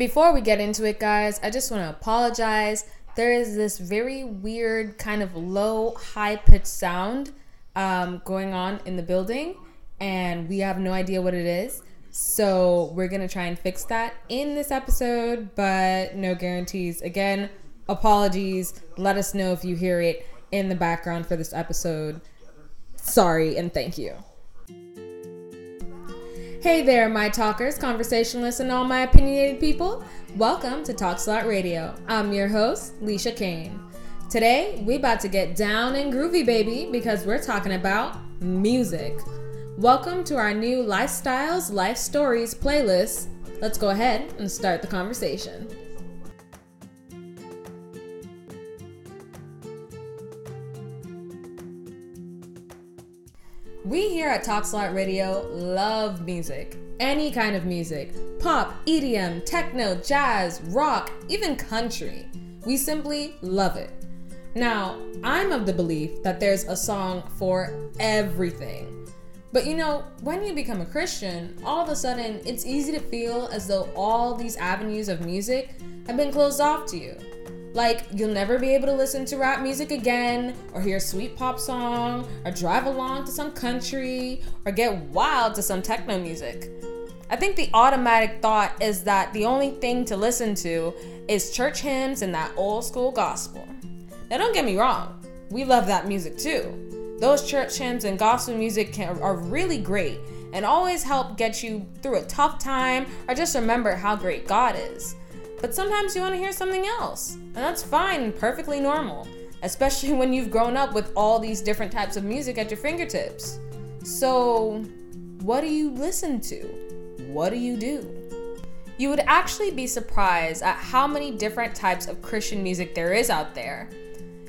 Before we get into it, guys, I just want to apologize. There is this very weird, kind of low, high pitched sound um, going on in the building, and we have no idea what it is. So we're going to try and fix that in this episode, but no guarantees. Again, apologies. Let us know if you hear it in the background for this episode. Sorry and thank you. Hey there, my talkers, conversationalists, and all my opinionated people. Welcome to Talks a Lot Radio. I'm your host, Leisha Kane. Today, we about to get down and groovy, baby, because we're talking about music. Welcome to our new Lifestyles, Life Stories playlist. Let's go ahead and start the conversation. We here at Talks a Lot Radio love music. Any kind of music pop, EDM, techno, jazz, rock, even country. We simply love it. Now, I'm of the belief that there's a song for everything. But you know, when you become a Christian, all of a sudden it's easy to feel as though all these avenues of music have been closed off to you. Like, you'll never be able to listen to rap music again, or hear a sweet pop song, or drive along to some country, or get wild to some techno music. I think the automatic thought is that the only thing to listen to is church hymns and that old school gospel. Now, don't get me wrong, we love that music too. Those church hymns and gospel music can, are really great and always help get you through a tough time or just remember how great God is. But sometimes you want to hear something else, and that's fine and perfectly normal, especially when you've grown up with all these different types of music at your fingertips. So, what do you listen to? What do you do? You would actually be surprised at how many different types of Christian music there is out there.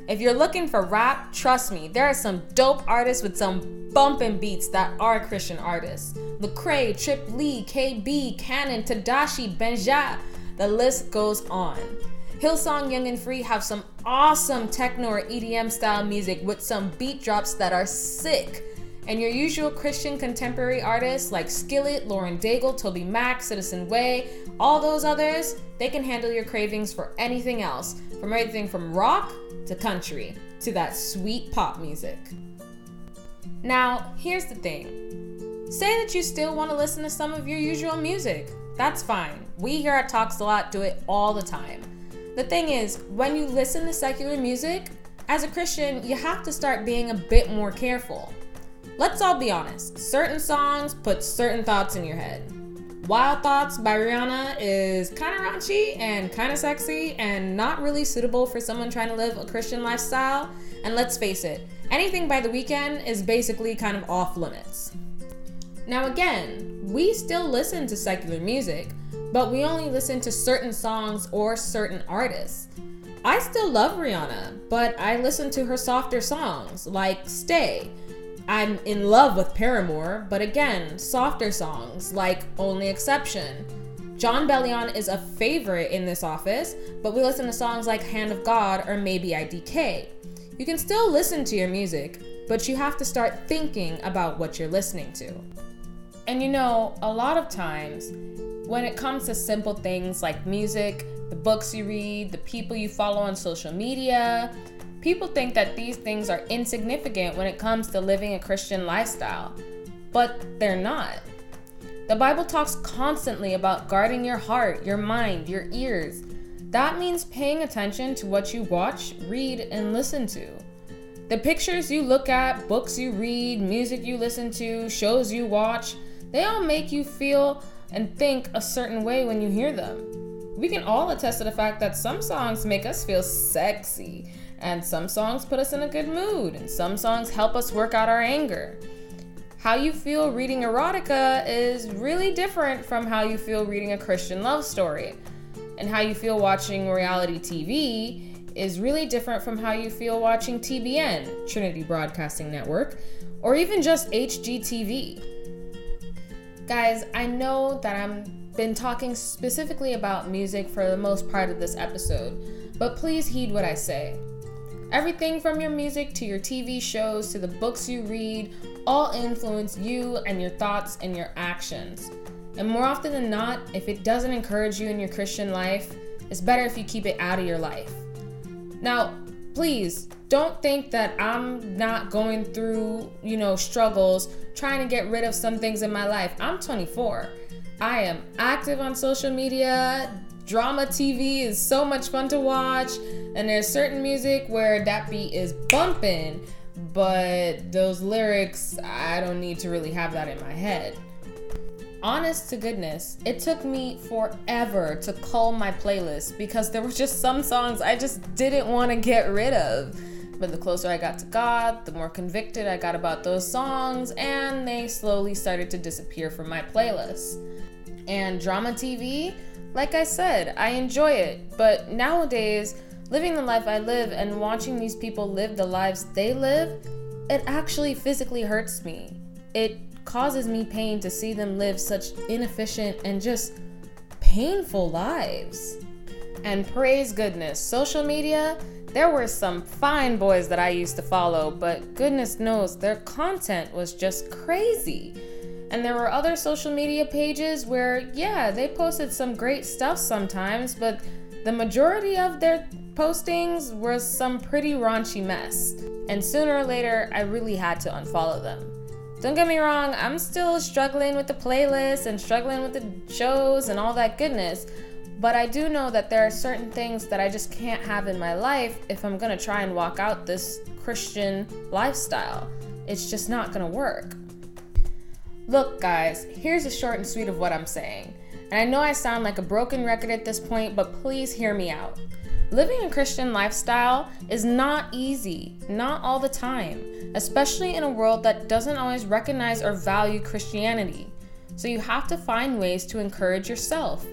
If you're looking for rap, trust me, there are some dope artists with some bumping beats that are Christian artists. Lecrae, Trip Lee, KB, Canon, Tedashii, Benja, the list goes on. Hillsong Young and Free have some awesome techno or EDM style music with some beat drops that are sick. And your usual Christian contemporary artists like Skillet, Lauren Daigle, TobyMac, Citizen Way, all those others, they can handle your cravings for anything else, from everything from rock to country to that sweet pop music. Now, here's the thing say that you still want to listen to some of your usual music. That's fine. We here at Talks a Lot do it all the time. The thing is, when you listen to secular music, as a Christian, you have to start being a bit more careful. Let's all be honest, certain songs put certain thoughts in your head. Wild Thoughts by Rihanna is kind of raunchy and kind of sexy and not really suitable for someone trying to live a Christian lifestyle. And let's face it, anything by the Weeknd is basically kind of off limits. Now, again, we still listen to secular music, but we only listen to certain songs or certain artists. I still love Rihanna, but I listen to her softer songs like Stay. I'm in love with Paramore, but again, softer songs like Only Exception. Jon Bellion is a favorite in this office, but we listen to songs like Hand of God or Maybe IDK. You can still listen to your music, but you have to start thinking about what you're listening to. And you know, a lot of times when it comes to simple things like music, the books you read, the people you follow on social media, people think that these things are insignificant when it comes to living a Christian lifestyle. But they're not. The Bible talks constantly about guarding your heart, your mind, your ears. That means paying attention to what you watch, read, and listen to. The pictures you look at, books you read, music you listen to, shows you watch, they all make you feel and think a certain way when you hear them. We can all attest to the fact that some songs make us feel sexy, and some songs put us in a good mood, and some songs help us work out our anger. How you feel reading erotica is really different from how you feel reading a Christian love story. And how you feel watching reality TV is really different from how you feel watching TBN, Trinity Broadcasting Network, or even just HGTV. Guys, I know that I've been talking specifically about music for the most part of this episode, but please heed what I say. Everything from your music to your TV shows to the books you read all influence you and your thoughts and your actions. And more often than not, if it doesn't encourage you in your Christian life, it's better if you keep it out of your life. Now, please don't think that I'm not going through, you know, struggles trying to get rid of some things in my life. I'm 24. I am active on social media. Drama TV is so much fun to watch, and there's certain music where that beat is bumping, but those lyrics, I don't need to really have that in my head honest to goodness, it took me forever to cull my playlist because there were just some songs I just didn't want to get rid of. But the closer I got to God, the more convicted I got about those songs, and they slowly started to disappear from my playlist. And drama TV, like I said, I enjoy it, but nowadays, living the life I live and watching these people live the lives they live, it actually physically hurts me. It causes me pain to see them live such inefficient and just painful lives. And praise goodness, social media, there were some fine boys that I used to follow, but goodness knows their content was just crazy. And there were other social media pages where, yeah, they posted some great stuff sometimes, but the majority of their postings were some pretty raunchy mess. And sooner or later, I really had to unfollow them. Don't get me wrong, I'm still struggling with the playlist and struggling with the shows and all that goodness. But I do know that there are certain things that I just can't have in my life if I'm gonna try and walk out this Christian lifestyle. It's just not gonna work. Look, guys, here's the short and sweet of what I'm saying. And I know I sound like a broken record at this point, but please hear me out. Living a Christian lifestyle is not easy, not all the time, especially in a world that doesn't always recognize or value Christianity. So you have to find ways to encourage yourself.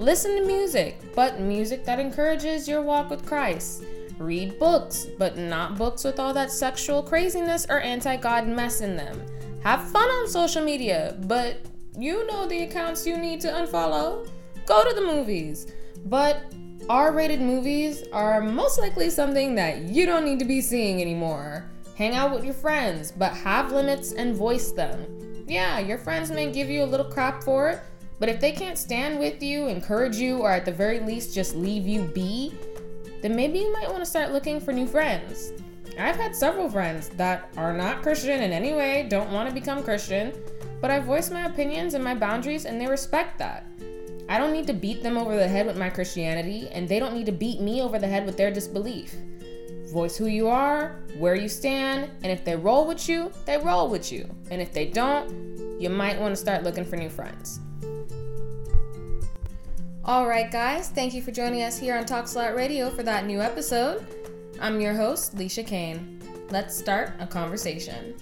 Listen to music, but music that encourages your walk with Christ. Read books, but not books with all that sexual craziness or anti God mess in them. Have fun on social media, but you know the accounts you need to unfollow. Go to the movies, but R rated movies are most likely something that you don't need to be seeing anymore. Hang out with your friends, but have limits and voice them. Yeah, your friends may give you a little crap for it, but if they can't stand with you, encourage you, or at the very least just leave you be, then maybe you might want to start looking for new friends. I've had several friends that are not Christian in any way, don't want to become Christian, but I voice my opinions and my boundaries and they respect that. I don't need to beat them over the head with my Christianity, and they don't need to beat me over the head with their disbelief. Voice who you are, where you stand, and if they roll with you, they roll with you. And if they don't, you might want to start looking for new friends. All right, guys, thank you for joining us here on Talks a Lot Radio for that new episode. I'm your host, Leisha Kane. Let's start a conversation.